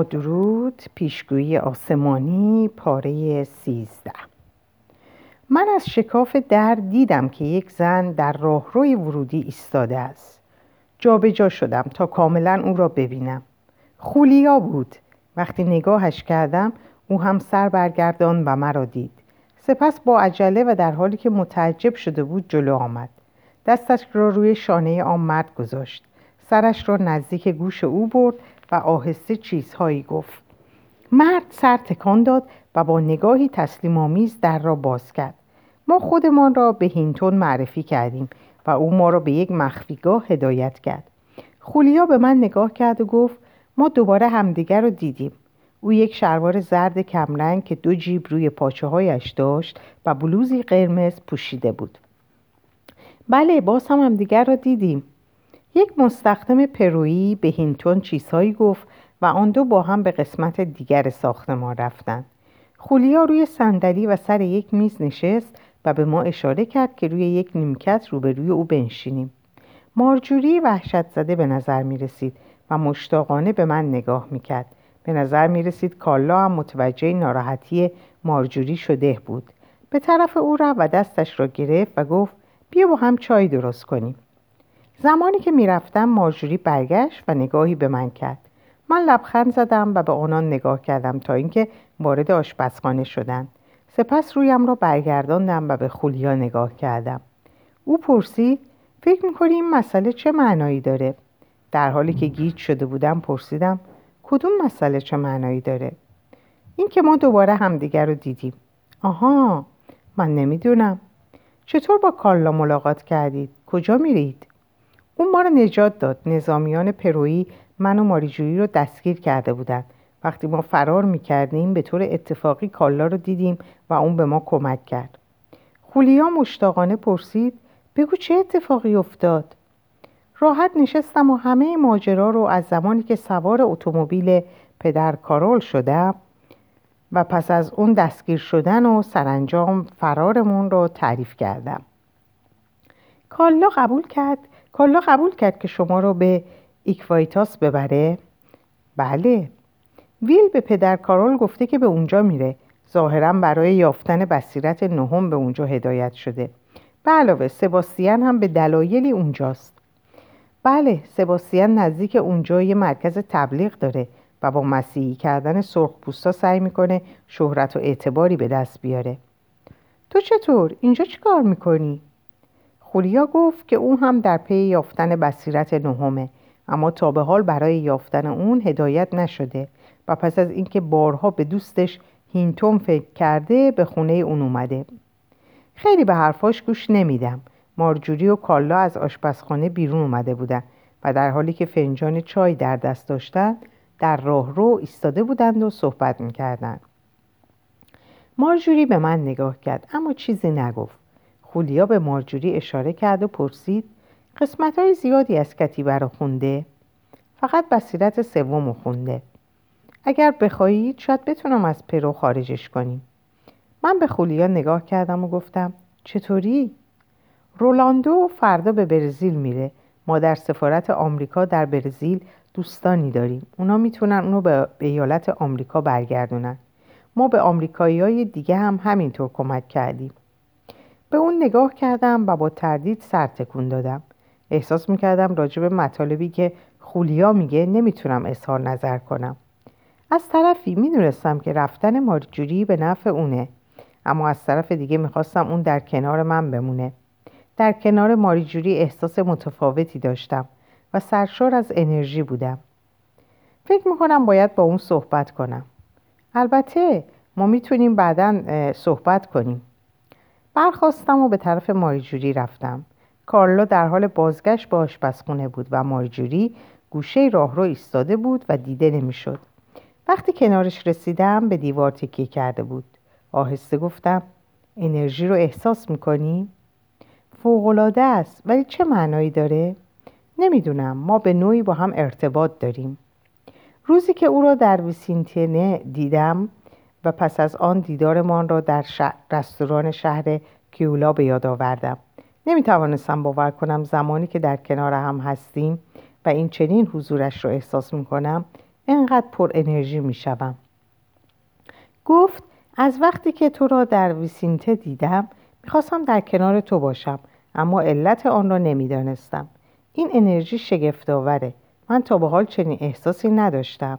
درود پیشگویی آسمانی پاره سیزده. من از شکاف در دیدم که یک زن در راهروی ورودی ایستاده است. جابجا جا شدم تا کاملا او را ببینم. خولیا بود. وقتی نگاهش کردم او هم سر برگردان و مرا دید. سپس با عجله و در حالی که متعجب شده بود جلو آمد. دستش را روی شانه آن مرد گذاشت. سرش را نزدیک گوش او برد و آهسته چیزهایی گفت. مرد سر تکان داد و با نگاهی تسلیم آمیز در را باز کرد. ما خودمان را به هینتون معرفی کردیم و او ما را به یک مخفیگاه هدایت کرد. خولیا به من نگاه کرد و گفت ما دوباره همدیگر را دیدیم. او یک شلوار زرد کمرنگ که دو جیب روی پاچه هایش داشت و بلوزی قرمز پوشیده بود. بله باز هم همدیگر را دیدیم. یک مستخدم پرویی به هینتون چیزهایی گفت و آن دو با هم به قسمت دیگر ساختمان رفتند. خولیا روی صندلی و سر یک میز نشست و به ما اشاره کرد که روی یک نیمکت روبروی او بنشینیم. مارجوری وحشت زده به نظر می رسید و مشتاقانه به من نگاه می کرد. به نظر می رسید کالا هم متوجه ناراحتی مارجوری شده بود. به طرف او را و دستش را گرفت و گفت بیا با هم چای درست کنیم. زمانی که می‌رفتم مارجوری برگشت و نگاهی به من کرد. من لبخند زدم و به آنان نگاه کردم تا اینکه وارد آشپزخانه شدند. سپس رویم را برگرداندم و به خولیا نگاه کردم. او پرسید فکر می‌کنی این مسئله چه معنایی داره؟ در حالی که گیج شده بودم پرسیدم کدوم مسئله چه معنایی داره؟ این که ما دوباره همدیگر رو دیدیم. آها من نمی‌دونم. چطور با کارلا ملاقات کردید؟ کجا میرید؟ اون ما رو نجات داد. نظامیان پرویی من و ماریجویی رو دستگیر کرده بودند وقتی ما فرار می‌کردیم به طور اتفاقی کالا رو دیدیم و اون به ما کمک کرد. خولیا مشتاقانه پرسید بگو چه اتفاقی افتاد؟ راحت نشستم و همه ماجرا رو از زمانی که سوار اتومبیل پدر کارول شدم و پس از اون دستگیر شدن و سرانجام فرارمون رو تعریف کردم. کالا قبول کرد کالا قبول کرد که شما رو به ایکوایتاس ببره. بله. ویل به پدر کارول گفته که به اونجا میره. ظاهرا برای یافتن بصیرت نهم به اونجا هدایت شده. به علاوه سباستیان هم به دلایلی اونجاست. بله سباستیان نزدیک اونجا یه مرکز تبلیغ داره و با مسیحی کردن سرخپوستا سعی می‌کنه شهرت و اعتباری به دست بیاره. تو چطور؟ اینجا چی کار می‌کنی؟ خولیا گفت که او هم در پی یافتن بصیرت نهمه اما تا به حال برای یافتن اون هدایت نشده و پس از اینکه بارها به دوستش هینتون فکر کرده به خونه اون اومده. خیلی به حرفاش گوش نمیدم. مارجوری و کالا از آشپزخانه بیرون اومده بودن و در حالی که فنجان چای در دست داشتن در راه رو ایستاده بودند و صحبت می‌کردند مارجوری به من نگاه کرد اما چیزی نگفت. خولیا به مارجوری اشاره کرد و پرسید قسمت های زیادی از کتیبه رو خونده؟ فقط بصیرت سوم خونده. اگر بخواهید شاید بتونم از پرو خارجش کنیم. من به خولیا نگاه کردم و گفتم چطوری؟ رولاندو فردا به برزیل میره. ما در سفارت آمریکا در برزیل دوستانی داریم. اونا می‌تونن اونو به ایالت آمریکا برگردونن. ما به آمریکایی های دیگه هم همینطور کمک کردیم. به اون نگاه کردم و با تردید سر تکون دادم. احساس می‌کردم راجع به مطالبی که خولیا میگه نمی‌تونم اظهار نظر کنم. از طرفی می‌دونستم که رفتن مارجوری به نفع اونه. اما از طرف دیگه می‌خواستم اون در کنار من بمونه. در کنار ماریجوری احساس متفاوتی داشتم و سرشار از انرژی بودم. فکر می‌کنم باید با اون صحبت کنم. البته ما می‌تونیم بعدا صحبت کنیم. برخواستم و به طرف ماریجوری رفتم کارلو در حال بازگشت به آشپزخونه بود و ماریجوری گوشه راهرو ایستاده بود و دیده نمی‌شد وقتی کنارش رسیدم به دیوار تکیه کرده بود آهسته گفتم انرژی رو احساس می‌کنی؟ فوقالعاده است ولی چه معنایی داره؟ نمی‌دونم ما به نوعی با هم ارتباط داریم روزی که او را در ویسینتینه دیدم و پس از آن دیدارمان را در رستوران شهر کیولا به یاد آوردم. نمی توانستم باور کنم زمانی که در کنار هم هستیم و این چنین حضورش را احساس می کنم انقدر پر انرژی می شوم. گفت از وقتی که تو را در ویسینته دیدم می‌خواستم در کنار تو باشم اما علت آن را نمی‌دانستم. این انرژی شگفتآوره. من تا به حال چنین احساسی نداشتم.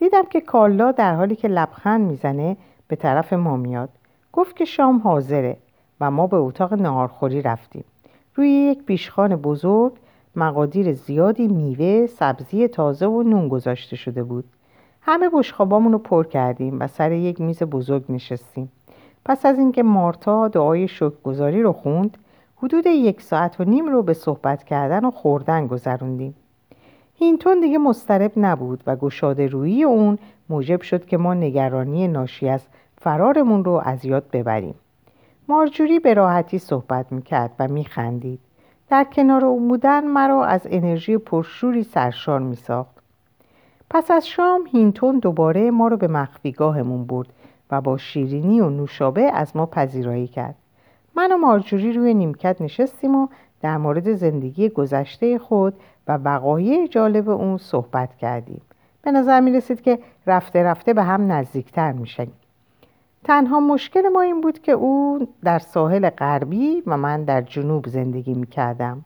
دیدم که کارلا در حالی که لبخند می‌زنه به طرف ما میاد. گفت که شام حاضره و ما به اتاق نهارخوری رفتیم. روی یک پیشخان بزرگ مقادیر زیادی میوه، سبزی تازه و نون گذاشته شده بود. همه بشخابامون رو پر کردیم و سر یک میز بزرگ نشستیم. پس از اینکه مارتا دعای شکرگزاری رو خوند حدود یک ساعت و نیم رو به صحبت کردن و خوردن گذروندیم. هینتون دیگه مسترب نبود و گشاده روی اون موجب شد که ما نگرانی ناشی از فرارمون رو از یاد ببریم. مارجوری به راحتی صحبت می‌کرد و میخندید. در کنار او بودن مرا از انرژی پرشوری سرشار میساخت. پس از شام هینتون دوباره ما رو به مخفیگاهمون برد و با شیرینی و نوشابه از ما پذیرایی کرد. من و مارجوری روی نیمکت نشستیم و در مورد زندگی گذشته خود و وقایع جالب اون صحبت کردیم به نظر می رسید که رفته رفته به هم نزدیکتر میشن تنها مشکل ما این بود که او در ساحل غربی و من در جنوب زندگی می کردم.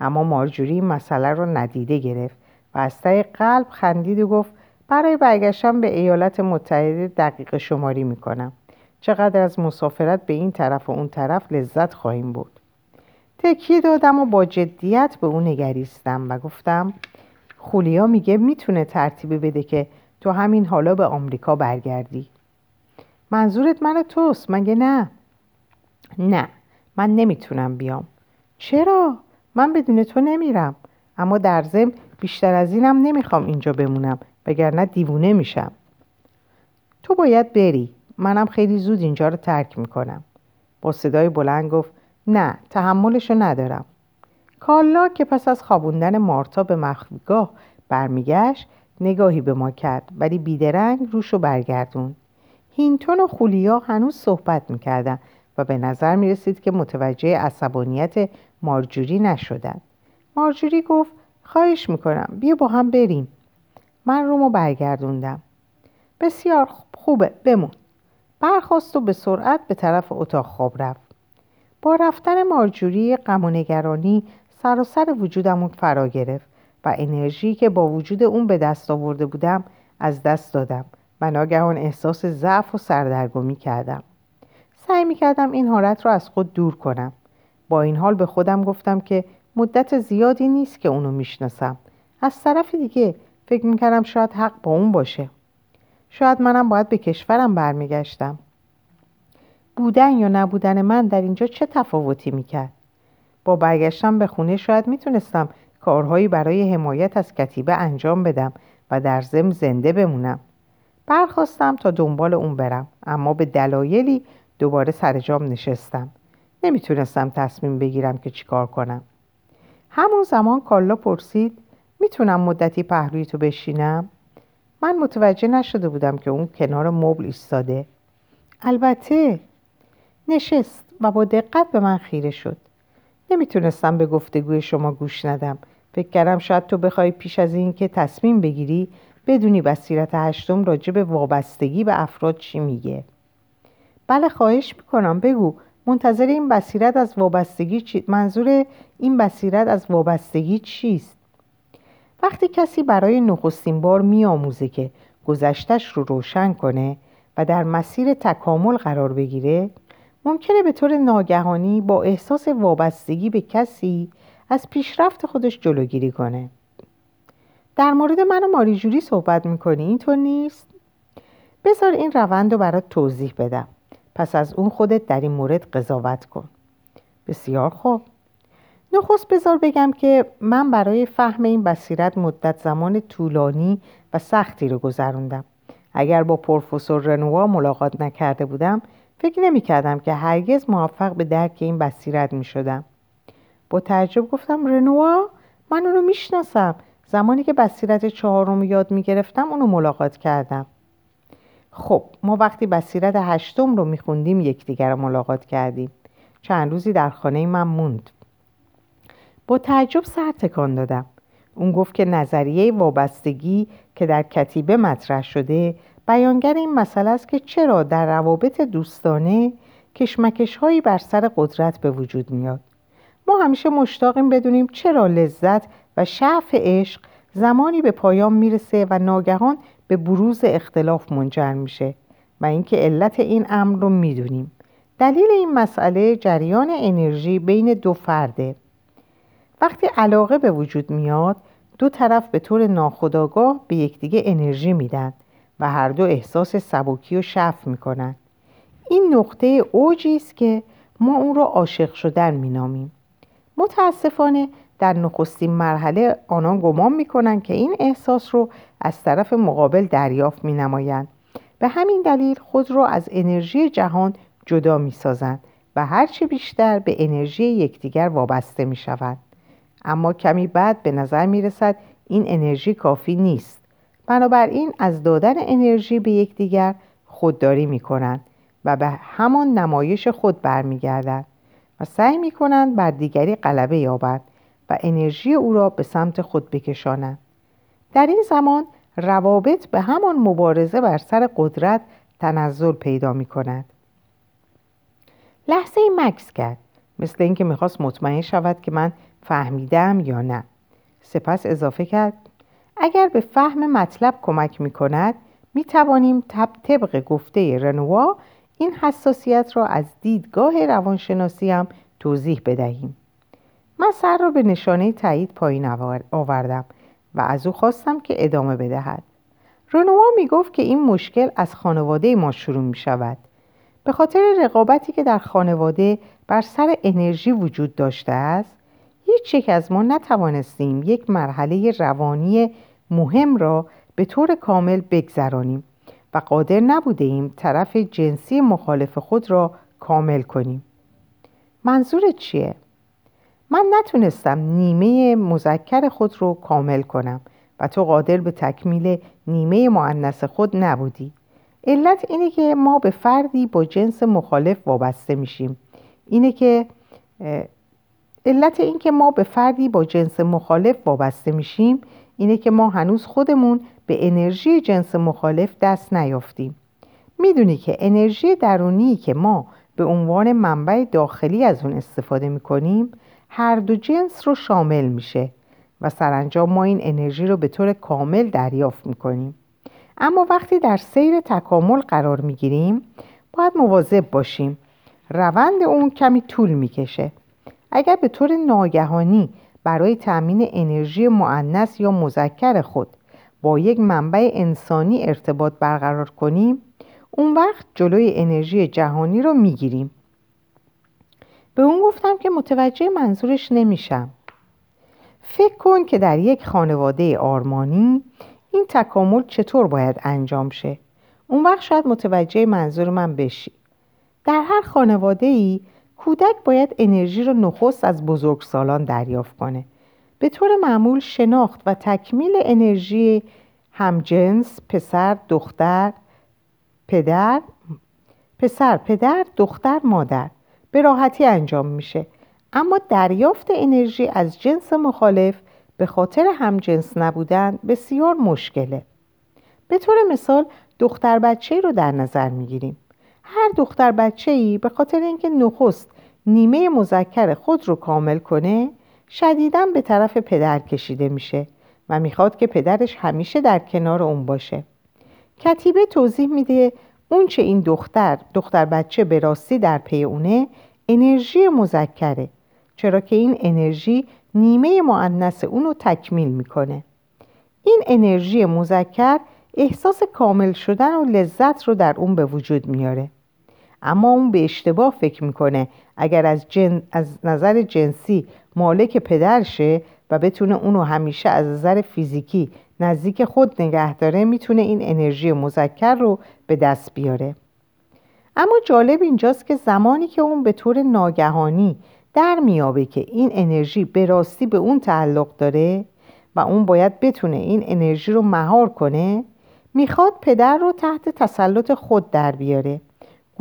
اما مارجوری مسئله رو ندیده گرفت و از طریق قلب خندید و گفت برای برگشتن به ایالات متحده دقیق شماری می کنم. چقدر از مسافرت به این طرف و اون طرف لذت خواهیم بود. تکیه دادم و با جدیت به اون نگریستم و گفتم خولیا میگه می‌تونه ترتیب بده که تو همین حالا به آمریکا برگردی. منظورت من توست مگه نه؟ نه من نمی‌تونم بیام. چرا؟ من بدون تو نمیرم. اما در ضمن بیشتر از اینم نمی‌خوام اینجا بمونم وگرنه دیوونه میشم تو باید بری منم خیلی زود اینجا رو ترک می‌کنم با صدای بلند گفت نه تحملشو ندارم. کالا که پس از خوابوندن مارتا به مخفیگاه برمیگشت نگاهی به ما کرد ولی بیدرنگ روشو برگردون هینتون و خولیا هنوز صحبت می‌کردن و به نظر می‌رسید که متوجه عصبانیت مارجوری نشدن. مارجوری گفت خواهش می‌کنم بیا با هم بریم. من رومو برگردوندم. بسیار خوبه بمون. برخواست و به سرعت به طرف اتاق خواب رفت. با رفتن مارجوری غم و نگرانی سراسر وجودمون فرا گرفت و انرژی که با وجود اون به دست آورده بودم از دست دادم و ناگهان احساس ضعف و سردرگمی کردم. سعی می کردم این حالت را از خود دور کنم. با این حال به خودم گفتم که مدت زیادی نیست که اونو می‌شناسم. از طرف دیگه فکر می‌کردم شاید حق با اون باشه. شاید منم باید به کشورم برمیگشتم. بودن یا نبودن من در اینجا چه تفاوتی می‌کرد؟ با برگشتم به خونه شاید می‌تونستم کارهایی برای حمایت از کتیبه انجام بدم و در زم زنده بمونم. برخواستم تا دنبال اون برم اما به دلایلی دوباره سر جام نشستم. نمی‌تونستم تصمیم بگیرم که چیکار کنم. همون زمان کالا پرسید می‌تونم مدتی پهلوی تو بشینم؟ من متوجه نشده بودم که اون کنار مبل ایستاده. البته نشست و با دقت به من خیره شد نمی‌تونستم به گفتگوی شما گوش ندم فکر کردم شاید تو بخوای پیش از این که تصمیم بگیری بدونی بصیرت هشتم راجع به وابستگی به افراد چی میگه بله خواهش می‌کنم بگو منتظر این بصیرت از وابستگی چی؟ منظور این بصیرت از وابستگی چیست؟ وقتی کسی برای نخستین بار میآموزه که گذشتش رو روشن کنه و در مسیر تکامل قرار بگیره ممکنه به طور ناگهانی با احساس وابستگی به کسی از پیشرفت خودش جلوگیری کنه. در مورد من و ماری جوری صحبت می‌کنی؟ اینطور نیست؟ بذار این روند رو برات توضیح بدم. پس از اون خودت در این مورد قضاوت کن. بسیار خوب. نخست بذار بگم که من برای فهم این بصیرت مدت زمان طولانی و سختی رو گذروندم. اگر با پروفسور رنوا ملاقات نکرده بودم فکر نمی کردم که هرگز موفق به درک این بصیرت می شدم با تعجب گفتم رنوا من اونو می‌شناسم. زمانی که بصیرت چهارم یاد می گرفتم اونو ملاقات کردم. خب ما وقتی بصیرت هشتم رو میخوندیم یکدیگر رو ملاقات کردیم. چند روزی در خانه من موند. با تعجب سر تکان دادم. اون گفت که نظریه وابستگی که در کتیبه مطرح شده بیانگر این مسئله است که چرا در روابط دوستانه کشمکش هایی بر سر قدرت به وجود میاد؟ ما همیشه مشتاقیم بدونیم چرا لذت و شعف عشق زمانی به پایان می‌رسه و ناگهان به بروز اختلاف منجر میشه و اینکه علت این امر رو می‌دونیم. دلیل این مسئله جریان انرژی بین دو فرده. وقتی علاقه به وجود میاد دو طرف به طور ناخودآگاه به یکدیگه انرژی میدن. و هر دو احساس سبکی و شف می‌کنن این نقطه اوجی است که ما اون رو عاشق شدن مینامیم. متاسفانه در نخستین مرحله آنان گمان می‌کنن که این احساس رو از طرف مقابل دریافت مینمایند. به همین دلیل خود را از انرژی جهان جدا می‌سازند و هرچه بیشتر به انرژی یکدیگر وابسته می‌شوند. اما کمی بعد به نظر می رسد این انرژی کافی نیست. بنابراین از دادن انرژی به یکدیگر خودداری می کنند و به همان نمایش خود برمیگردند و سعی می کنند بر دیگری غلبه یابند و انرژی او را به سمت خود بکشانند. در این زمان روابط به همان مبارزه بر سر قدرت تنزل پیدا می کند لحظه ای مکس کرد مثل اینکه می‌خواست مطمئن شود که من فهمیدم یا نه. سپس اضافه کرد اگر به فهم مطلب کمک می کند می توانیم طبق گفته رنوا این حساسیت را از دیدگاه روانشناسی هم توضیح بدهیم. من سر را به نشانه تایید پایین آوردم و از او خواستم که ادامه بدهد. رنوا می گفت که این مشکل از خانواده ما شروع می شود به خاطر رقابتی که در خانواده بر سر انرژی وجود داشته است هیچ یک از ما نتوانستیم یک مرحله روانی مهم را به طور کامل بگذرانیم و قادر نبوده ایم طرف جنسی مخالف خود را کامل کنیم. منظور چیه؟ من نتونستم نیمه مذکر خود رو کامل کنم و تو قادر به تکمیل نیمه معنس خود نبودی. علت اینه که ما به فردی با جنس مخالف وابسته میشیم. اینه که علت اینکه ما به فردی با جنس مخالف وابسته میشیم اینه که ما هنوز خودمون به انرژی جنس مخالف دست نیافتیم. می‌دونی که انرژی درونی که ما به عنوان منبع داخلی از اون استفاده می‌کنیم هر دو جنس رو شامل میشه و سرانجام ما این انرژی رو به طور کامل دریافت می‌کنیم. اما وقتی در سیر تکامل قرار می‌گیریم باید مواظب باشیم. روند اون کمی طول می‌کشه. اگر به طور ناگهانی برای تأمین انرژی معنس یا مذکر خود با یک منبع انسانی ارتباط برقرار کنیم اون وقت جلوی انرژی جهانی رو می‌گیریم. به اون گفتم که متوجه منظورش نمیشم. فکر کن که در یک خانواده آرمانی این تکامل چطور باید انجام شه. اون وقت شاید متوجه منظور من بشی. در هر خانواده ای کودک باید انرژی رو نخست از بزرگسالان دریافت کنه. به طور معمول شناخت و تکمیل انرژی همجنس پسر دختر پدر پسر پدر دختر مادر به راحتی انجام میشه. اما دریافت انرژی از جنس مخالف به خاطر همجنس نبودن بسیار مشکله. به طور مثال دختر بچه رو در نظر می‌گیریم. هر دختر بچه ای به خاطر اینکه نخست نیمه مذکر خود رو کامل کنه شدیدا به طرف پدر کشیده میشه و می‌خواد که پدرش همیشه در کنار اون باشه. کتیبه توضیح میده اون چه این دختر دختر بچه به راستی در پی اونه انرژی مذکره چرا که این انرژی نیمه معنس اون رو تکمیل می‌کنه. این انرژی مذکر احساس کامل شدن و لذت رو در اون به وجود میاره. اما اون به اشتباه فکر می‌کنه. اگر از, جن... از نظر جنسی مالک پدرشه و بتونه اونو همیشه از نظر فیزیکی نزدیک خود نگه داره می‌تونه این انرژی مذکر رو به دست بیاره. اما جالب اینجاست که زمانی که اون به طور ناگهانی در میابه که این انرژی به راستی به اون تعلق داره و اون باید بتونه این انرژی رو مهار کنه می‌خواد پدر رو تحت تسلط خود در بیاره.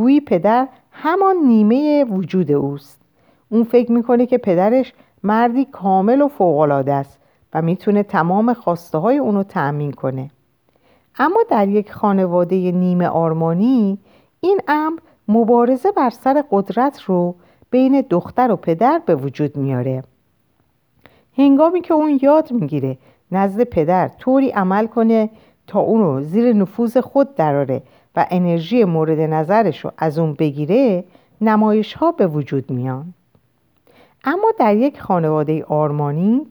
گویی پدر همان نیمه وجود اوست. اون فکر می‌کنه که پدرش مردی کامل و فوقالعاده است و می‌تونه تمام خواسته های اونو تأمین کنه. اما در یک خانواده نیمه آرمانی این امر مبارزه بر سر قدرت رو بین دختر و پدر به وجود میاره. هنگامی که اون یاد می‌گیره نزد پدر طوری عمل کنه تا اون رو زیر نفوذ خود دراره و انرژی مورد نظرش رو از اون بگیره نمایش ها به وجود میان. اما در یک خانواده آرمانی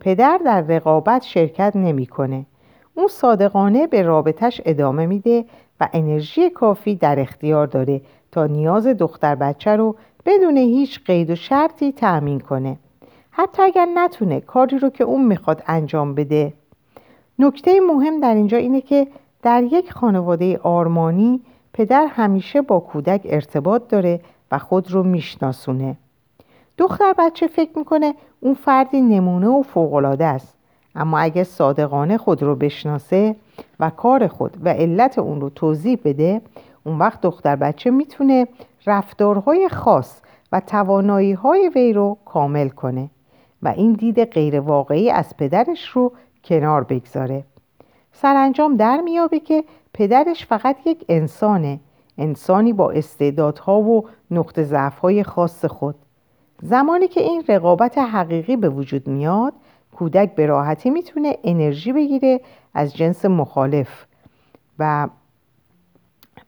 پدر در رقابت شرکت نمی‌کنه. اون صادقانه به رابطش ادامه میده و انرژی کافی در اختیار داره تا نیاز دختر بچه رو بدون هیچ قید و شرطی تأمین کنه. حتی اگر نتونه کاری رو که اون می‌خواد انجام بده. نکته مهم در اینجا اینه که در یک خانواده آرمانی پدر همیشه با کودک ارتباط داره و خود رو میشناسونه. دختر بچه فکر می‌کنه اون فردی نمونه و فوقالعاده است. اما اگه صادقانه خود رو بشناسه و کار خود و علت اون رو توضیح بده اون وقت دختر بچه می‌تونه رفتارهای خاص و توانایی های وی رو کامل کنه و این دید غیر واقعی از پدرش رو کنار بگذاره. سرانجام در میابه که پدرش فقط یک انسانه انسانی با استعدادها و نقط ضعفهای خاص خود. زمانی که این رقابت حقیقی به وجود میاد کودک به راحتی می‌تونه انرژی بگیره از جنس مخالف و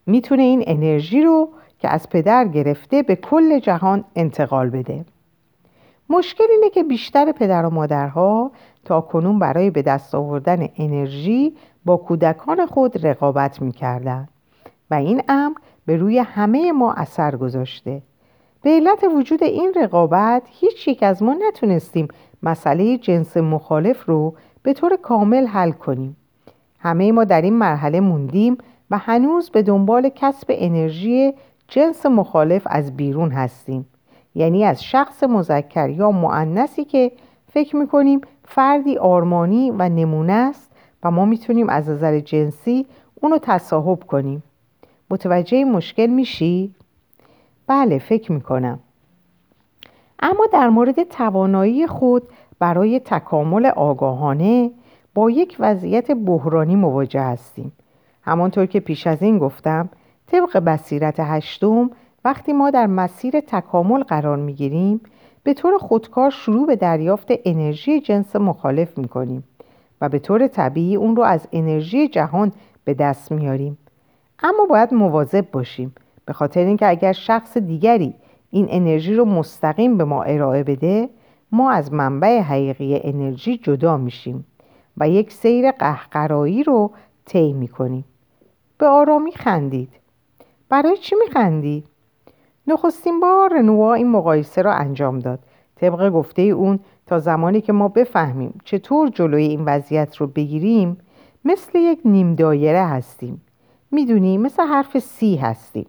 می‌تونه این انرژی رو که از پدر گرفته به کل جهان انتقال بده. مشکل اینه که بیشتر پدر و مادرها تا کنون برای به دست آوردن انرژی با کودکان خود رقابت می‌کردن. و این امر به روی همه ما اثر گذاشته. به علت وجود این رقابت هیچ یک از ما نتونستیم مسئله جنس مخالف رو به طور کامل حل کنیم. همه ما در این مرحله موندیم و هنوز به دنبال کسب انرژی جنس مخالف از بیرون هستیم. یعنی از شخص مذکر یا معنسی که فکر می‌کنیم فردی آرمانی و نمونه است و ما می‌تونیم از نظر جنسی اونو تصاحب کنیم. متوجه مشکل میشی؟ بله فکر می‌کنم. اما در مورد توانایی خود برای تکامل آگاهانه با یک وضعیت بحرانی مواجه هستیم. همانطور که پیش از این گفتم طبق بصیرت هشتم وقتی ما در مسیر تکامل قرار می‌گیریم به طور خودکار شروع به دریافت انرژی جنس مخالف می‌کنیم و به طور طبیعی اون رو از انرژی جهان به دست میاریم اما باید مواظب باشیم به خاطر اینکه اگر شخص دیگری این انرژی رو مستقیم به ما ارائه بده ما از منبع حقیقی انرژی جدا میشیم و یک سیر قهقرایی رو طی می‌کنیم. به آرامی خندید. برای چی میخندی؟ نخستین بار رنوا این مقایسه را انجام داد. طبق گفته اون تا زمانی که ما بفهمیم چطور جلوی این وضعیت رو بگیریم مثل یک نیم دایره هستیم. می‌دونی مثل حرف سی هستیم.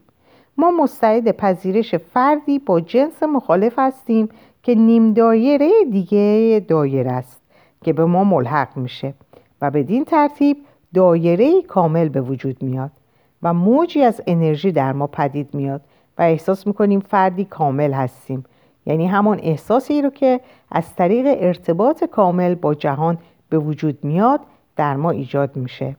ما مستعد پذیرش فردی با جنس مخالف هستیم که نیم دایره دیگه دایره است که به ما ملحق میشه و بدین ترتیب دایره کامل به وجود میاد و موجی از انرژی در ما پدید میاد و احساس می‌کنیم فردی کامل هستیم. یعنی همان احساسی رو که از طریق ارتباط کامل با جهان به وجود میاد در ما ایجاد میشه.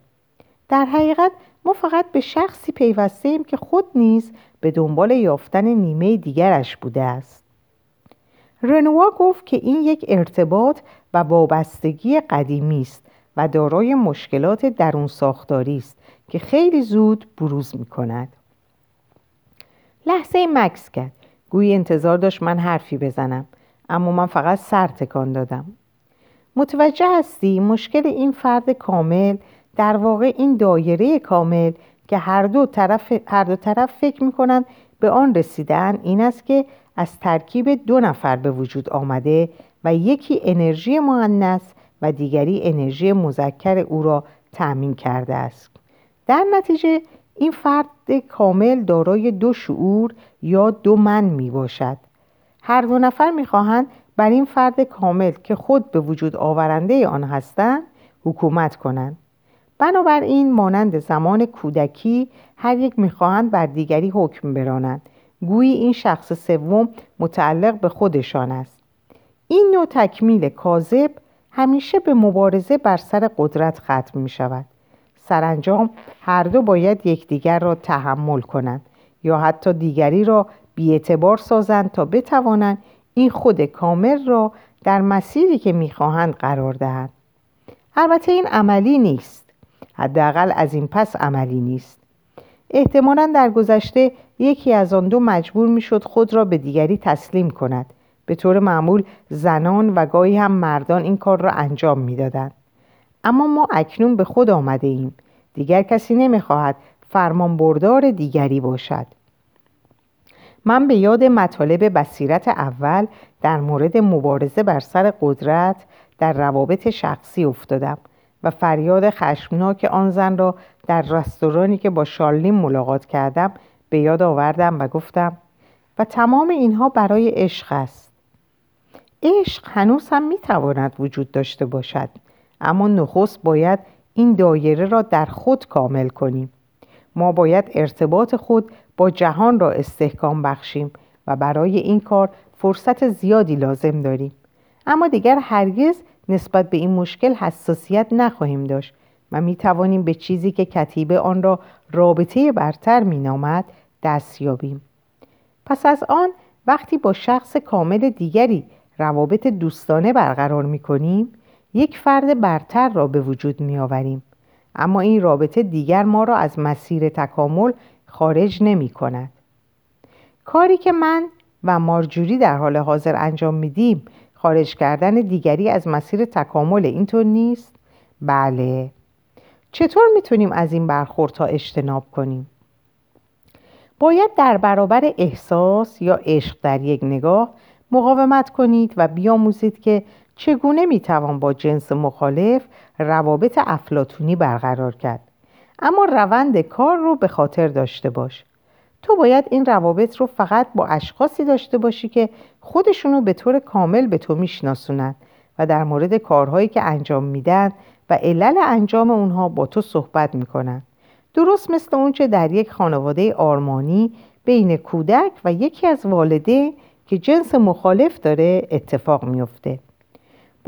در حقیقت ما فقط به شخصی پیوسته ایم که خود نیز به دنبال یافتن نیمه دیگرش بوده است. رنوا گفت که این یک ارتباط و وابستگی قدیمی است و دارای مشکلات درون ساختاری است که خیلی زود بروز می کند. لحظه مکس کرد. گویی انتظار داشت من حرفی بزنم اما من فقط سر تکان دادم. متوجه هستی؟ مشکل این فرد کامل در واقع این دایره کامل که هر دو طرف, هر دو طرف فکر می‌کنند به آن رسیدن این است که از ترکیب دو نفر به وجود آمده و یکی انرژی معنس و دیگری انرژی مذکر او را تأمین کرده است. در نتیجه این فرد کامل دارای دو شعور یا دو من می باشد. هر دو نفر می خواهند بر این فرد کامل که خود به وجود آورنده آن هستند حکومت کنند. بنابراین مانند زمان کودکی هر یک می‌خواهند بر دیگری حکم برانند. گویی این شخص سوم متعلق به خودشان است. این نوع تکمیل کاذب همیشه به مبارزه بر سر قدرت ختم می شود. سرانجام هر دو باید یکدیگر را تحمل کنند یا حتی دیگری را بیاعتبار سازند تا بتوانند این خود کامل را در مسیری که می‌خواهند قرار دهند. البته این عملی نیست. حداقل از این پس عملی نیست. احتمالا در گذشته یکی از آن دو مجبور می‌شد خود را به دیگری تسلیم کند. به طور معمول زنان و گاهی هم مردان این کار را انجام می‌دادند. اما ما اکنون به خود آمده ایم دیگر کسی نمی‌خواهد فرمان بردار دیگری باشد. من به یاد مطالب بصیرت اول در مورد مبارزه بر سر قدرت در روابط شخصی افتادم و فریاد خشمناک آن زن را در رستورانی که با شارلین ملاقات کردم به یاد آوردم و گفتم و تمام اینها برای عشق است. عشق هنوز هم می‌تواند وجود داشته باشد. اما نخست باید این دایره را در خود کامل کنیم. ما باید ارتباط خود با جهان را استحکام بخشیم و برای این کار فرصت زیادی لازم داریم. اما دیگر هرگز نسبت به این مشکل حساسیت نخواهیم داشت و می توانیم به چیزی که کتیبه آن را رابطه برتر می نامد دست یابیم. پس از آن وقتی با شخص کامل دیگری روابط دوستانه برقرار می کنیم یک فرد برتر را به وجود می آوریم اما این رابطه دیگر ما را از مسیر تکامل خارج نمی کند کاری که من و مارجوری در حال حاضر انجام میدیم خارج کردن دیگری از مسیر تکامل اینطور نیست؟ بله چطور می‌تونیم از این برخوردها اجتناب کنیم؟ باید در برابر احساس یا عشق در یک نگاه مقاومت کنید و بیاموزید که چگونه می‌توان با جنس مخالف روابط افلاتونی برقرار کرد؟ اما روند کار رو به خاطر داشته باش. تو باید این روابط رو فقط با اشخاصی داشته باشی که خودشونو به طور کامل به تو میشناسونند و در مورد کارهایی که انجام میدن و علل انجام اونها با تو صحبت می‌کنن. درست مثل اونچه در یک خانواده آرمانی بین کودک و یکی از والده که جنس مخالف داره اتفاق میفته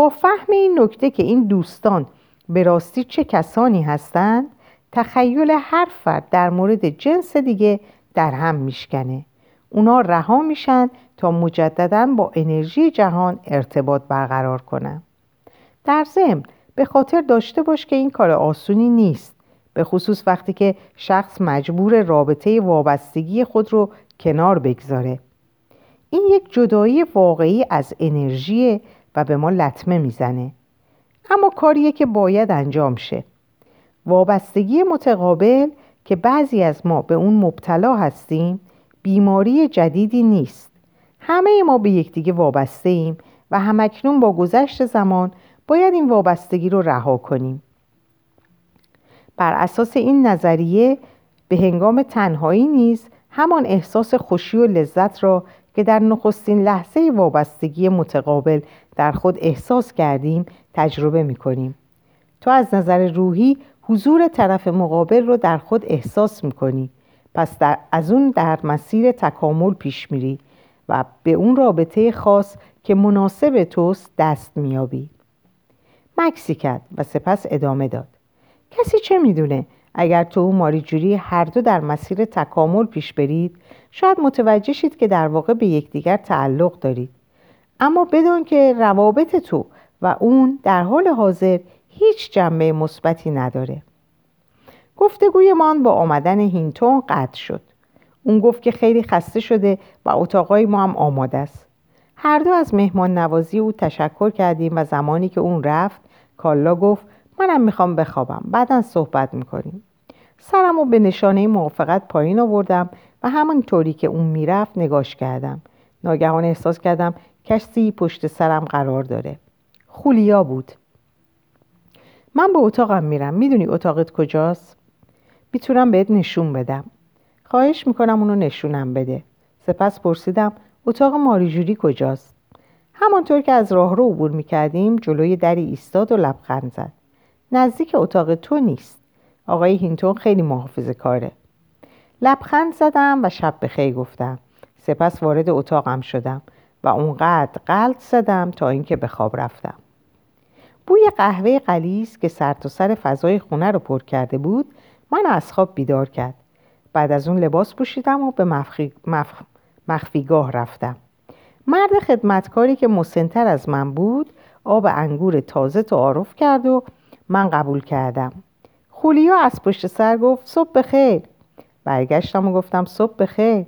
فهم این نکته که این دوستان به راستی چه کسانی هستند تخیل هر فرد در مورد جنس دیگه در هم میشکنه. اونا رها میشن تا مجددا با انرژی جهان ارتباط برقرار کنن. در ضمن به خاطر داشته باش که این کار آسونی نیست به خصوص وقتی که شخص مجبور رابطه وابستگی خود رو کنار بگذاره. این یک جدایی واقعی از انرژی و به ما لطمه می‌زنه. اما کاریه که باید انجام شه. وابستگی متقابل که بعضی از ما به اون مبتلا هستیم بیماری جدیدی نیست. همه ما به یکدیگه وابسته ایم و همکنون با گذشت زمان باید این وابستگی رو رها کنیم. بر اساس این نظریه به هنگام تنهایی نیز همان احساس خوشی و لذت را که در نخستین لحظه وابستگی متقابل در خود احساس کردیم تجربه می کنیم. تو از نظر روحی حضور طرف مقابل رو در خود احساس می کنی. پس در از اون در مسیر تکامل پیش میری و به اون رابطه خاص که مناسب توست دست میابی. مکسی کرد و سپس ادامه داد. کسی چه می‌دونه اگر تو و ماری جوری هر دو در مسیر تکامل پیش برید شاید متوجه شید که در واقع به یکدیگر تعلق دارید اما بدون که روابط تو و اون در حال حاضر هیچ جنبه مثبتی نداره. گفتگویمان با آمدن هینتون قطع شد. اون گفت که خیلی خسته شده و اتاقای ما هم آماده است. هر دو از مهمان نوازی او تشکر کردیم و زمانی که اون رفت کالا گفت منم می‌خوام بخوابم بعدا صحبت می‌کنیم. سرم رو به نشانه موافقت پایین آوردم و همانطوری که اون می‌رفت نگاش کردم. ناگهان احساس کردم کسی پشت سرم قرار داره. خولیا بود. من به اتاقم میرم. می‌دونی اتاقت کجاست؟ می‌تونم بهت نشون بدم. خواهش می‌کنم اونو نشونم بده. سپس پرسیدم اتاق ماریجوری کجاست؟ همانطور که از راه رو عبور می‌کردیم جلوی دری ایستاد و لبخند زد. نزدیک اتاق تو نیست. آقای هینتون خیلی محافظه کاره. لبخند زدم و شب بخیر گفتم. سپس وارد اتاقم شدم. و اونقدر قلط زدم تا اینکه به خواب رفتم. بوی قهوه قلیز که سر تا سر فضای خونه رو پر کرده بود من از خواب بیدار کرد. بعد از اون لباس پوشیدم و به مخفی... مخفیگاه رفتم. مرد خدمتکاری که مسنتر از من بود آب انگور تازه تعارف کرد و من قبول کردم. خولیا از پشت سر گفت صبح بخیر. برگشتم و گفتم صبح بخیر.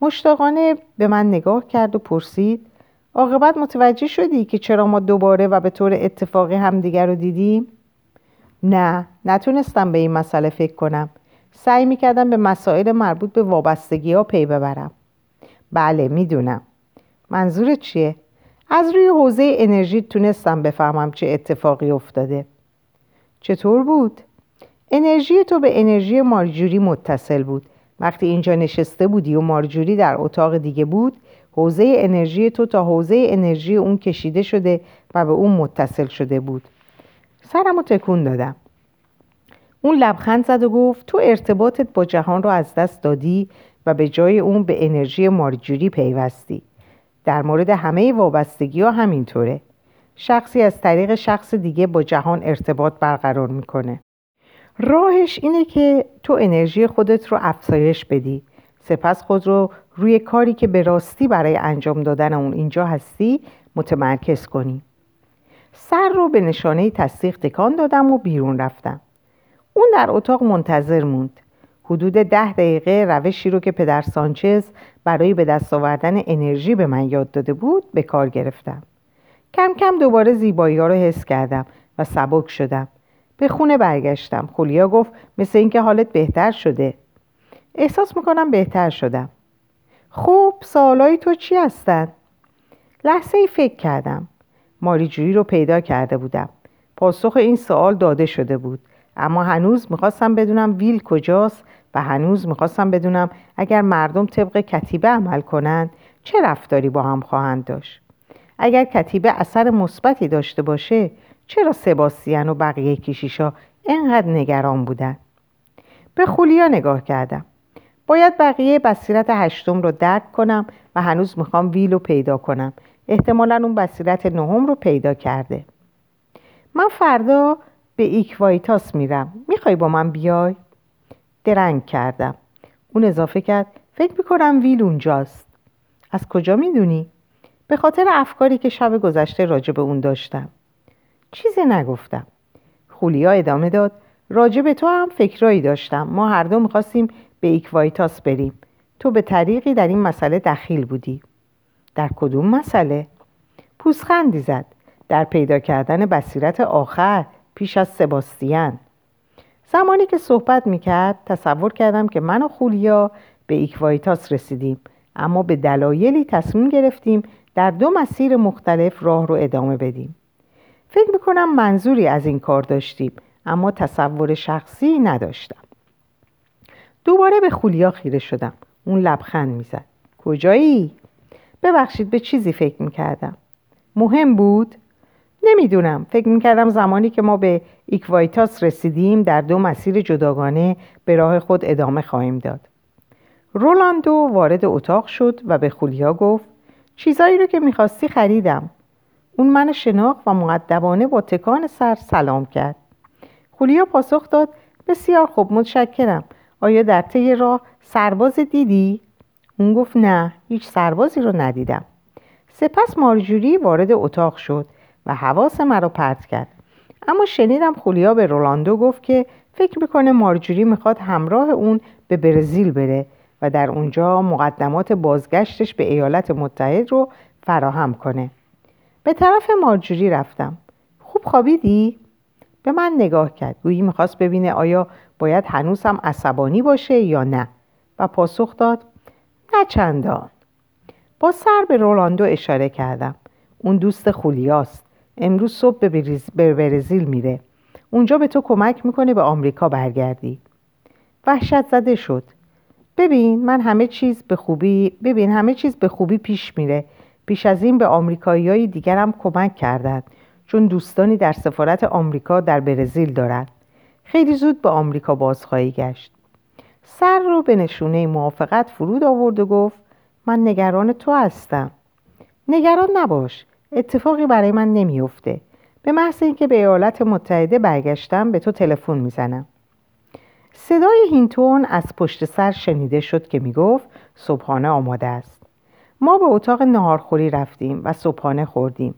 مشتاقانه به من نگاه کرد و پرسید عاقبت متوجه شدی که چرا ما دوباره و به طور اتفاقی همدیگر رو دیدیم؟ نه نتونستم به این مسئله فکر کنم سعی می‌کردم به مسائل مربوط به وابستگی ها پی ببرم بله می‌دونم منظور چیه؟ از روی حوزه انرژی تونستم بفهمم چه اتفاقی افتاده چطور بود؟ انرژی تو به انرژی مارجوری متصل بود وقتی اینجا نشسته بودی و مارجوری در اتاق دیگه بود حوزه انرژی تو تا حوزه انرژی اون کشیده شده و به اون متصل شده بود. سرم رو تکون دادم. اون لبخند زد و گفت تو ارتباطت با جهان رو از دست دادی و به جای اون به انرژی مارجوری پیوستی. در مورد همه وابستگی ها همینطوره. شخصی از طریق شخص دیگه با جهان ارتباط برقرار می‌کنه. راهش اینه که تو انرژی خودت رو افزایش بدی. سپس خود رو روی کاری که به راستی برای انجام دادن اون اینجا هستی متمرکز کنی. سر رو به نشانه تصدیق تکان دادم و بیرون رفتم. اون در اتاق منتظر موند. حدود ده دقیقه روشی رو که پدر سانچز برای به دست آوردن انرژی به من یاد داده بود به کار گرفتم. کم کم دوباره زیبایی ها رو حس کردم و سبک شدم. به خونه برگشتم. خولیا گفت مثل اینکه حالت بهتر شده. احساس می‌کنم بهتر شدم. خب سوالای تو چی هستن؟ لحظه ای فکر کردم. ماریجویی رو پیدا کرده بودم. پاسخ این سوال داده شده بود. اما هنوز می‌خواستم بدونم ویل کجاست و هنوز می‌خواستم بدونم اگر مردم طبق کتیبه عمل کنند چه رفتاری با هم خواهند داشت. اگر کتیبه اثر مثبتی داشته باشه چرا سباستیان و بقیه کشیشا اینقدر نگران بودن؟ به خولیا نگاه کردم. باید بقیه بصیرت هشتم رو درک کنم و هنوز می‌خوام ویل رو پیدا کنم. احتمالا اون بصیرت نهم رو پیدا کرده. من فردا به ایکوایتاس میرم. می‌خوای با من بیای؟ درنگ کردم. اون اضافه کرد فکر می‌کنم ویل اونجاست. از کجا می‌دونی؟ به خاطر افکاری که شب گذشته راجع به اون داشتم. چیزی نگفتم. خولیا ادامه داد راجع به تو هم فکرایی داشتم. ما هر دو می‌خواستیم به ایکوایتاس بریم. تو به طریقی در این مسئله دخیل بودی. در کدوم مسئله؟ پوسخندی زد. در پیدا کردن بصیرت آخر پیش از سباستیان زمانی که صحبت می‌کرد تصور کردم که من و خولیا به ایکوایتاس رسیدیم. اما به دلایلی تصمیم گرفتیم در دو مسیر مختلف راه رو ادامه بدیم. فکر می‌کنم منظوری از این کار داشتیم اما تصور شخصی نداشتم. دوباره به خولیا خیره شدم. اون لبخند می‌زد. کجایی؟ ببخشید به چیزی فکر می‌کردم. مهم بود؟ نمی‌دونم. فکر می‌کردم زمانی که ما به ایکوایتاس رسیدیم در دو مسیر جداگانه به راه خود ادامه خواهیم داد. رولاندو وارد اتاق شد و به خولیا گفت چیزایی رو که می‌خواستی خریدم. اون من شناخت و معدبانه با تکان سر سلام کرد. خولیا پاسخ داد بسیار خوب متشکرم. آیا در طی راه سرباز دیدی؟ اون گفت نه هیچ سربازی رو ندیدم. سپس مارجوری وارد اتاق شد و حواس مرا پرت کرد. اما شنیدم خولیا به رولاندو گفت که فکر می‌کنه مارجوری می‌خواد همراه اون به برزیل بره و در اونجا مقدمات بازگشتش به ایالات متحد رو فراهم کنه. به طرف مارجوری رفتم. خوب خوابیدی؟ به من نگاه کرد. گویی می‌خواست ببینه آیا باید هنوز هم عصبانی باشه یا نه. و پاسخ داد نه چندان. با سر به رولاندو اشاره کردم. اون دوست خولیاست. امروز صبح به برزیل میره. اونجا به تو کمک می‌کنه به آمریکا برگردی. وحشت زده شد. ببین من همه چیز به خوبی ببین همه چیز به خوبی پیش میره. پیش از این به آمریکایی دیگرم کمک کردند چون دوستانی در سفارت آمریکا در برزیل دارد خیلی زود به آمریکا بازخواهی گشت. سر رو به نشونه موافقت فرود آورد و گفت من نگران تو هستم. نگران نباش اتفاقی برای من نمیافته. به محض اینکه به ایالات متحده برگشتم به تو تلفن می‌زنم. صدای هینتون از پشت سر شنیده شد که می‌گفت صبحانه آماده است. ما به اتاق نهارخوری رفتیم و صبحانه خوردیم.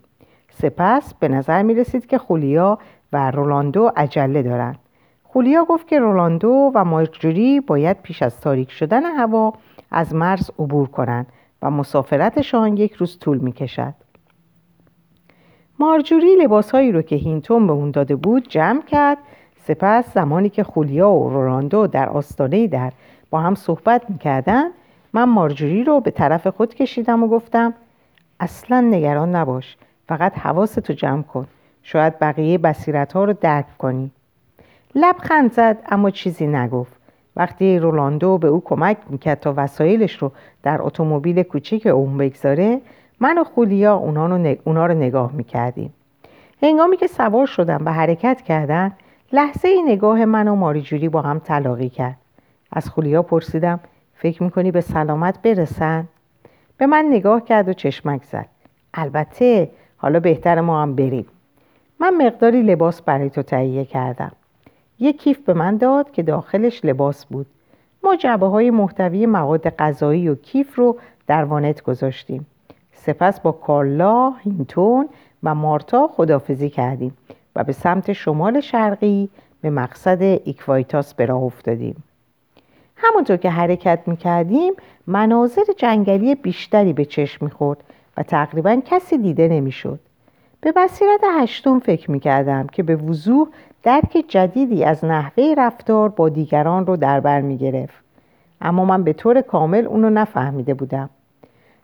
سپس به نظر می رسید که خولیا و رولاندو عجله دارند. خولیا گفت که رولاندو و مارجوری باید پیش از تاریک شدن هوا از مرز عبور کنند و مسافرتشان یک روز طول می کشد. مارجوری لباسهایی رو که هینتون به اون داده بود جمع کرد. سپس زمانی که خولیا و رولاندو در آستانه در با هم صحبت می‌کردن من مارجوری رو به طرف خود کشیدم و گفتم اصلا نگران نباش فقط حواستو جمع کن. شاید بقیه بصیرت ها رو درک کنی. لبخند زد اما چیزی نگفت. وقتی رولاندو به او کمک می‌کرد تا وسایلش رو در اتومبیل کوچیک اون بگذاره من و خولیا اونا رو, نگاه می‌کردیم. هنگامی که سوار شدم و حرکت کردن لحظه ای نگاه من و ماریجوری با هم تلاقی کرد. از خولیا پرسیدم فکر می‌کنی به سلامت برسن؟ به من نگاه کرد و چشمک زد. البته حالا بهتر ما هم بریم. من مقداری لباس برای تو تهیه کردم. یک کیف به من داد که داخلش لباس بود. ما جعبه های محتوی مواد غذایی و کیف رو در وانت گذاشتیم. سپس با کارلا، هینتون و مارتا خدافظی کردیم و به سمت شمال شرقی به مقصد ایکوایتاس به راه افتادیم. همونطور که حرکت می‌کردیم مناظر جنگلی بیشتری به چشم می‌خورد و تقریبا کسی دیده نمی‌شد. به بصیرت هشتم فکر می‌کردم که به وضوح درک جدیدی از نحوه رفتار با دیگران رو در بر می‌گرفت. اما من به طور کامل اونو نفهمیده بودم.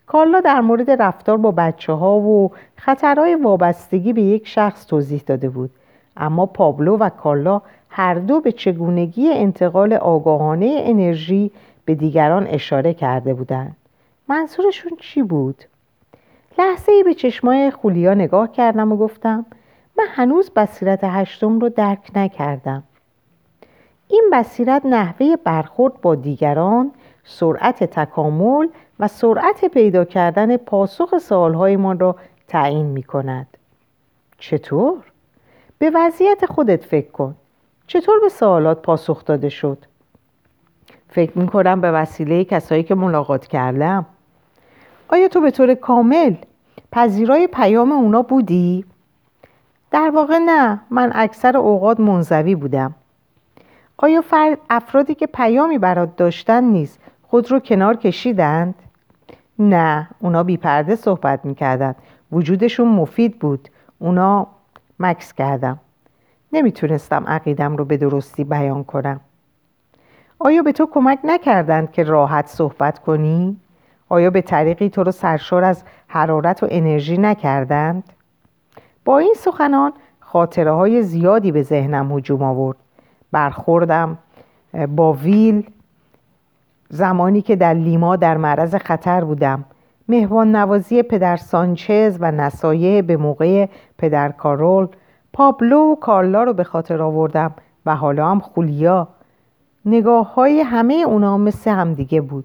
کارلا در مورد رفتار با بچه ها و خطرهای وابستگی به یک شخص توضیح داده بود. اما پابلو و کارلا هر دو به چگونگی انتقال آگاهانه انرژی به دیگران اشاره کرده بودند منظورشون چی بود؟ لحظه ای به چشمای خولیا نگاه کردم و گفتم من هنوز بصیرت هشتم رو درک نکردم این بصیرت نحوه برخورد با دیگران سرعت تکامل و سرعت پیدا کردن پاسخ سوالهایمان را تعیین می کند چطور؟ به وضعیت خودت فکر کن چطور به سوالات پاسخ داده شد؟ فکر می کنم به وسیله کسایی که ملاقات کردم آیا تو به طور کامل پذیرای پیام اونا بودی؟ در واقع نه من اکثر اوقات منزوی بودم آیا فرد افرادی که پیامی برات داشتن نیست خود رو کنار کشیدند؟ نه اونا بیپرده صحبت می‌کردن وجودشون مفید بود اونا مکس کردم نمی‌تونستم عقیدم رو به درستی بیان کنم آیا به تو کمک نکردند که راحت صحبت کنی؟ آیا به طریقی تو رو سرشار از حرارت و انرژی نکردند؟ با این سخنان خاطره های زیادی به ذهنم هجوم آورد برخوردم با ویل زمانی که در لیما در معرض خطر بودم مهوان نوازی پدر سانچز و نسایه به موقع پدر کارول پابلو و کارلا رو به خاطر آوردم و حالا هم خولیا. نگاه های همه اونا مثل همدیگه بود.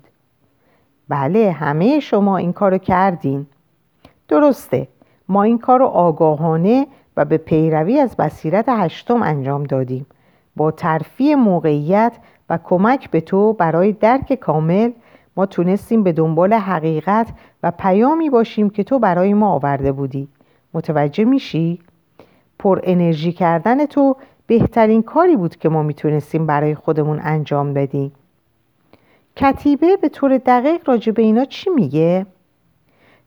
بله همه شما این کارو کردین. درسته ما این کار آگاهانه و به پیروی از بصیرت هشتم انجام دادیم. با ترفی موقعیت و کمک به تو برای درک کامل ما تونستیم به دنبال حقیقت و پیامی باشیم که تو برای ما آورده بودی. متوجه میشی؟ پر انرژی کردن تو بهترین کاری بود که ما می‌تونستیم برای خودمون انجام بدیم کتیبه به طور دقیق راجع به اینا چی میگه؟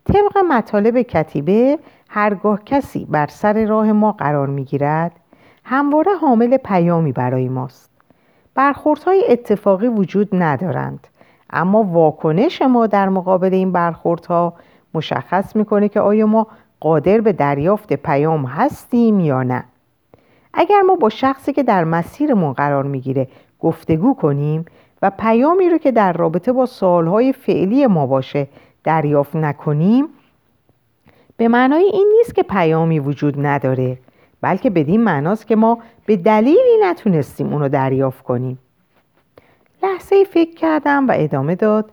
طبق مطالب کتیبه هرگاه کسی بر سر راه ما قرار می‌گیرد همواره حامل پیامی برای ماست برخوردهای اتفاقی وجود ندارند اما واکنش ما در مقابل این برخوردها مشخص می‌کنه که آیا ما قادر به دریافت پیام هستیم یا نه؟ اگر ما با شخصی که در مسیرمون قرار می‌گیره گفتگو کنیم و پیامی رو که در رابطه با سالهای فعلی ما باشه دریافت نکنیم به معنای این نیست که پیامی وجود نداره بلکه بدین معناست که ما به دلیلی نتونستیم اونو دریافت کنیم. لحظه فکر کردم و ادامه داد.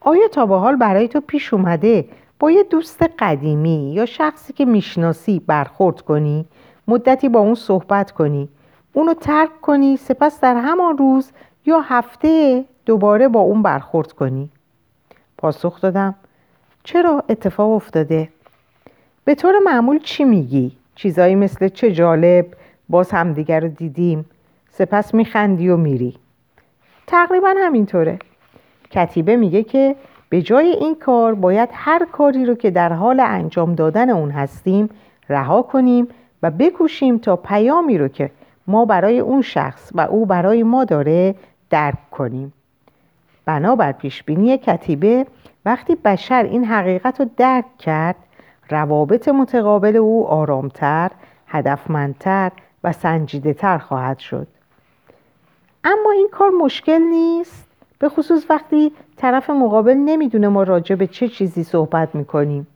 آیا تا به حال برای تو پیش اومده با یه دوست قدیمی یا شخصی که می‌شناسی برخورد کنی مدتی با اون صحبت کنی اونو ترک کنی سپس در همان روز یا هفته دوباره با اون برخورد کنی پاسخ دادم چرا اتفاق افتاده؟ به طور معمول چی میگی؟ چیزایی مثل چه جالب باز همدیگر رو دیدیم سپس میخندی و میری تقریبا همینطوره کتیبه میگه که به جای این کار باید هر کاری رو که در حال انجام دادن اون هستیم رها کنیم و بکوشیم تا پیامی رو که ما برای اون شخص و او برای ما داره درک کنیم. بنابر پیشبینی کتیبه وقتی بشر این حقیقت رو درک کرد روابط متقابل او آرامتر، هدفمندتر و سنجیده تر خواهد شد. اما این کار مشکل نیست. به خصوص وقتی طرف مقابل نمی‌دونه ما راجع به چه چیزی صحبت می‌کنیم.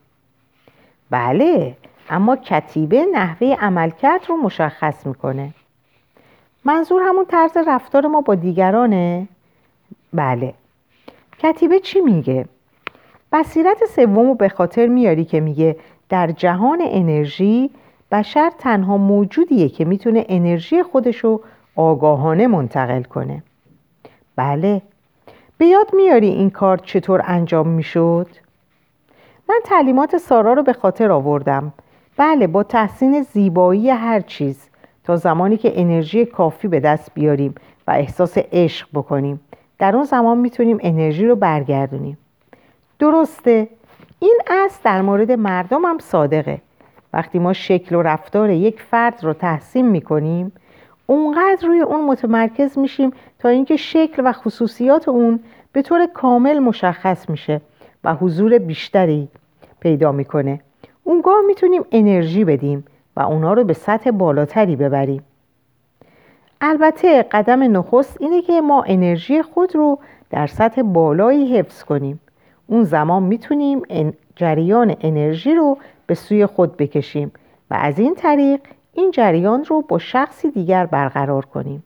بله اما کتیبه نحوه عملکرد رو مشخص می‌کنه. منظور همون طرز رفتار ما با دیگرانه؟ بله. کتیبه چی میگه؟ بصیرت سوم رو به خاطر میاری که میگه در جهان انرژی بشر تنها موجودیه که می‌تونه انرژی خودشو آگاهانه منتقل کنه. بله. به یاد میاری این کار چطور انجام می‌شد؟ من تعلیمات سارا رو به خاطر آوردم. بله با تحسین زیبایی هر چیز تا زمانی که انرژی کافی به دست بیاریم و احساس عشق بکنیم. در اون زمان می‌تونیم انرژی رو برگردونیم. درسته این اصل در مورد مردم هم صادقه. وقتی ما شکل و رفتار یک فرد رو تحسین می‌کنیم اونقدر روی اون متمرکز میشیم تا اینکه شکل و خصوصیات اون به طور کامل مشخص میشه و حضور بیشتری پیدا می‌کنه. اونگاه می‌تونیم انرژی بدیم و اونا رو به سطح بالاتری ببریم. البته قدم نخست اینه که ما انرژی خود رو در سطح بالایی حفظ کنیم. اون زمان می‌تونیم جریان انرژی رو به سوی خود بکشیم و از این طریق این جریان رو با شخصی دیگر برقرار کنیم.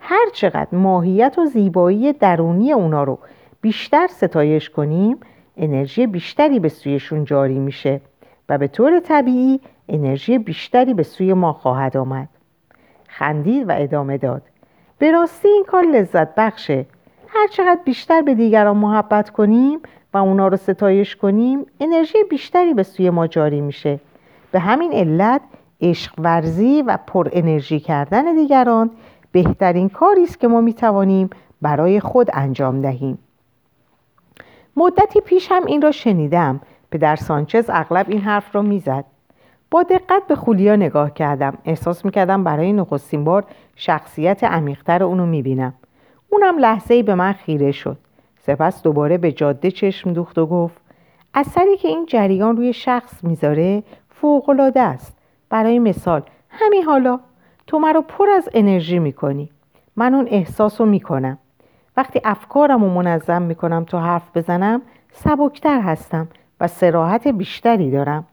هر چقدر ماهیت و زیبایی درونی اونا رو بیشتر ستایش کنیم انرژی بیشتری به سویشون جاری میشه و به طور طبیعی انرژی بیشتری به سوی ما خواهد آمد. خندید و ادامه داد. به راستی این کار لذت بخشه. هر چقدر بیشتر به دیگران محبت کنیم و اونا رو ستایش کنیم انرژی بیشتری به سوی ما جاری میشه. به همین علت عشق ورزی و پر انرژی کردن دیگران بهترین کاری است که ما می‌توانیم برای خود انجام دهیم. مدتی پیش هم این را شنیدم. پدر سانچز اغلب این حرف را می‌زد. با دقت به خولیا نگاه کردم. احساس می‌کردم برای نخستین بار شخصیت عمیقتر اونو می‌بینم. اونم لحظه ای به من خیره شد. سپس دوباره به جاده چشم دوخت و گفت اثری که این جریان روی شخص می‌ذاره فوقالعاده است. برای مثال همین حالا تو مرا پر از انرژی می‌کنی. من اون احساس رو می‌کنم. وقتی افکارم رو منظم می‌کنم تا حرف بزنم سبکتر هستم و سراحت بیشتری دارم.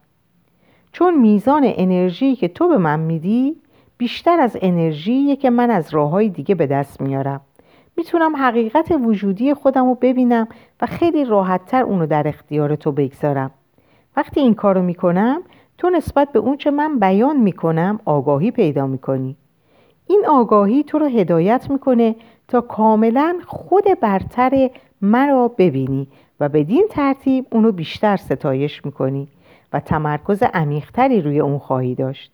چون میزان انرژی که تو به من میدی بیشتر از انرژی که من از راه های دیگه به دست میارم. می‌تونم حقیقت وجودی خودم رو ببینم و خیلی راحتتر اونو در اختیار تو بگذارم. وقتی این کارو می‌کنم تو نسبت به اون چه من بیان می‌کنم آگاهی پیدا می‌کنی. این آگاهی تو رو هدایت می‌کنه تا کاملا خود برتر مرا ببینی و بدین ترتیب اونو بیشتر ستایش می‌کنی و تمرکز عمیقتری روی اون خواهی داشت.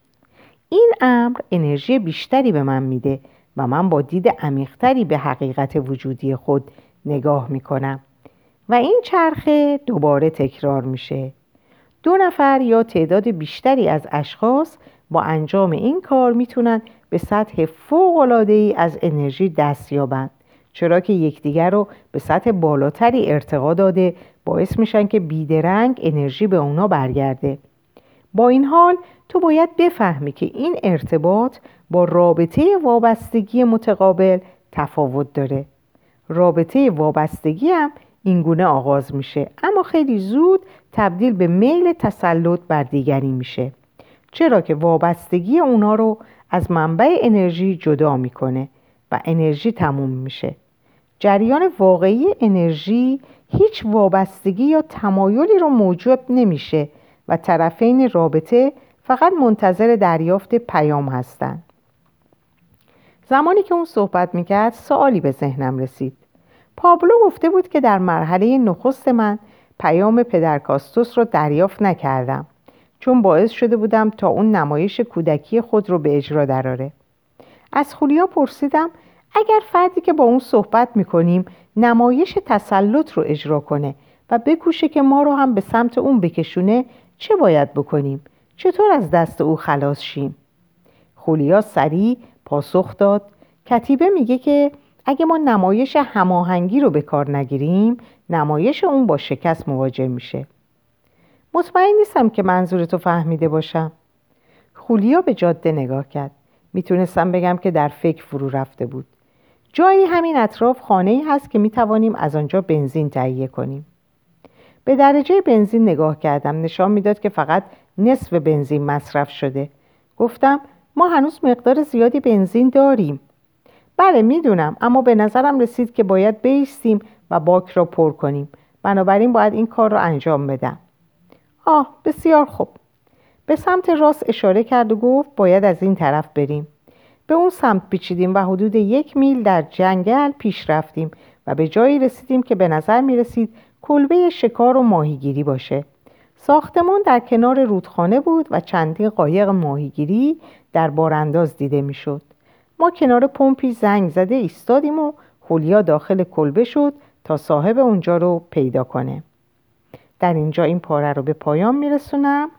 این امر انرژی بیشتری به من میده و من با دید عمیقتری به حقیقت وجودی خود نگاه می‌کنم و این چرخه دوباره تکرار میشه. دو نفر یا تعداد بیشتری از اشخاص با انجام این کار می‌تونن به سطح فوق ای از انرژی دست یابند چرا که یکدیگر رو به سطح بالاتری ارتقا داده باعث میشن که بیدرنگ انرژی به اونا برگرده. با این حال تو باید بفهمی که این ارتباط با رابطه وابستگی متقابل تفاوت داره. رابطه وابستگی هم اینگونه آغاز میشه اما خیلی زود تبدیل به میل تسلط بر دیگری میشه. چرا که وابستگی اونا رو از منبع انرژی جدا می‌کنه و انرژی تموم میشه. جریان واقعی انرژی هیچ وابستگی یا تمایلی رو موجب نمیشه و طرفین رابطه فقط منتظر دریافت پیام هستند زمانی که اون صحبت می‌کرد سوالی به ذهنم رسید. پابلو گفته بود که در مرحله نخست من پیام پدرکاستوس رو دریافت نکردم چون باعث شده بودم تا اون نمایش کودکی خود رو به اجرا دراره از خولیا پرسیدم اگر فردی که با اون صحبت می‌کنیم نمایش تسلط رو اجرا کنه و بکوشه که ما رو هم به سمت اون بکشونه چه باید بکنیم؟ چطور از دست او خلاص شیم؟ خولیا سریع پاسخ داد کتیبه میگه که اگه ما نمایش هماهنگی رو به کار نگیریم نمایش اون با شکست مواجه میشه. مطمئن نیستم که منظور تو فهمیده باشم. خولیا به جاده نگاه کرد. می‌تونستم بگم که در فکر فرو رفته بود. جایی همین اطراف خانه ای هست که می‌توانیم از آنجا بنزین تهیه کنیم. به درجه بنزین نگاه کردم. نشان می‌داد که فقط نصف بنزین مصرف شده. گفتم ما هنوز مقدار زیادی بنزین داریم. بله می‌دونم. اما به نظرم رسید که باید بیستیم و باک را پر کنیم. بنابراین باید این کار را انجام بدم. آه بسیار خوب. به سمت راست اشاره کرد و گفت باید از این طرف بریم. به اون سمت پیچیدیم و حدود یک میل در جنگل پیش رفتیم و به جایی رسیدیم که به نظر می رسید کلبه شکار و ماهیگیری باشه. ساختمان در کنار رودخانه بود و چندین قایق ماهیگیری در بارانداز دیده می‌شد. ما کنار پمپی زنگ زده ایستادیم و خولیا داخل کلبه شد تا صاحب اونجا رو پیدا کنه. در اینجا این پاره رو به پایان میرسونم.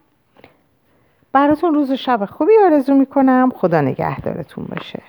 براتون روز و شب خوبی آرزو می‌کنم. خدا نگهدارتون باشه.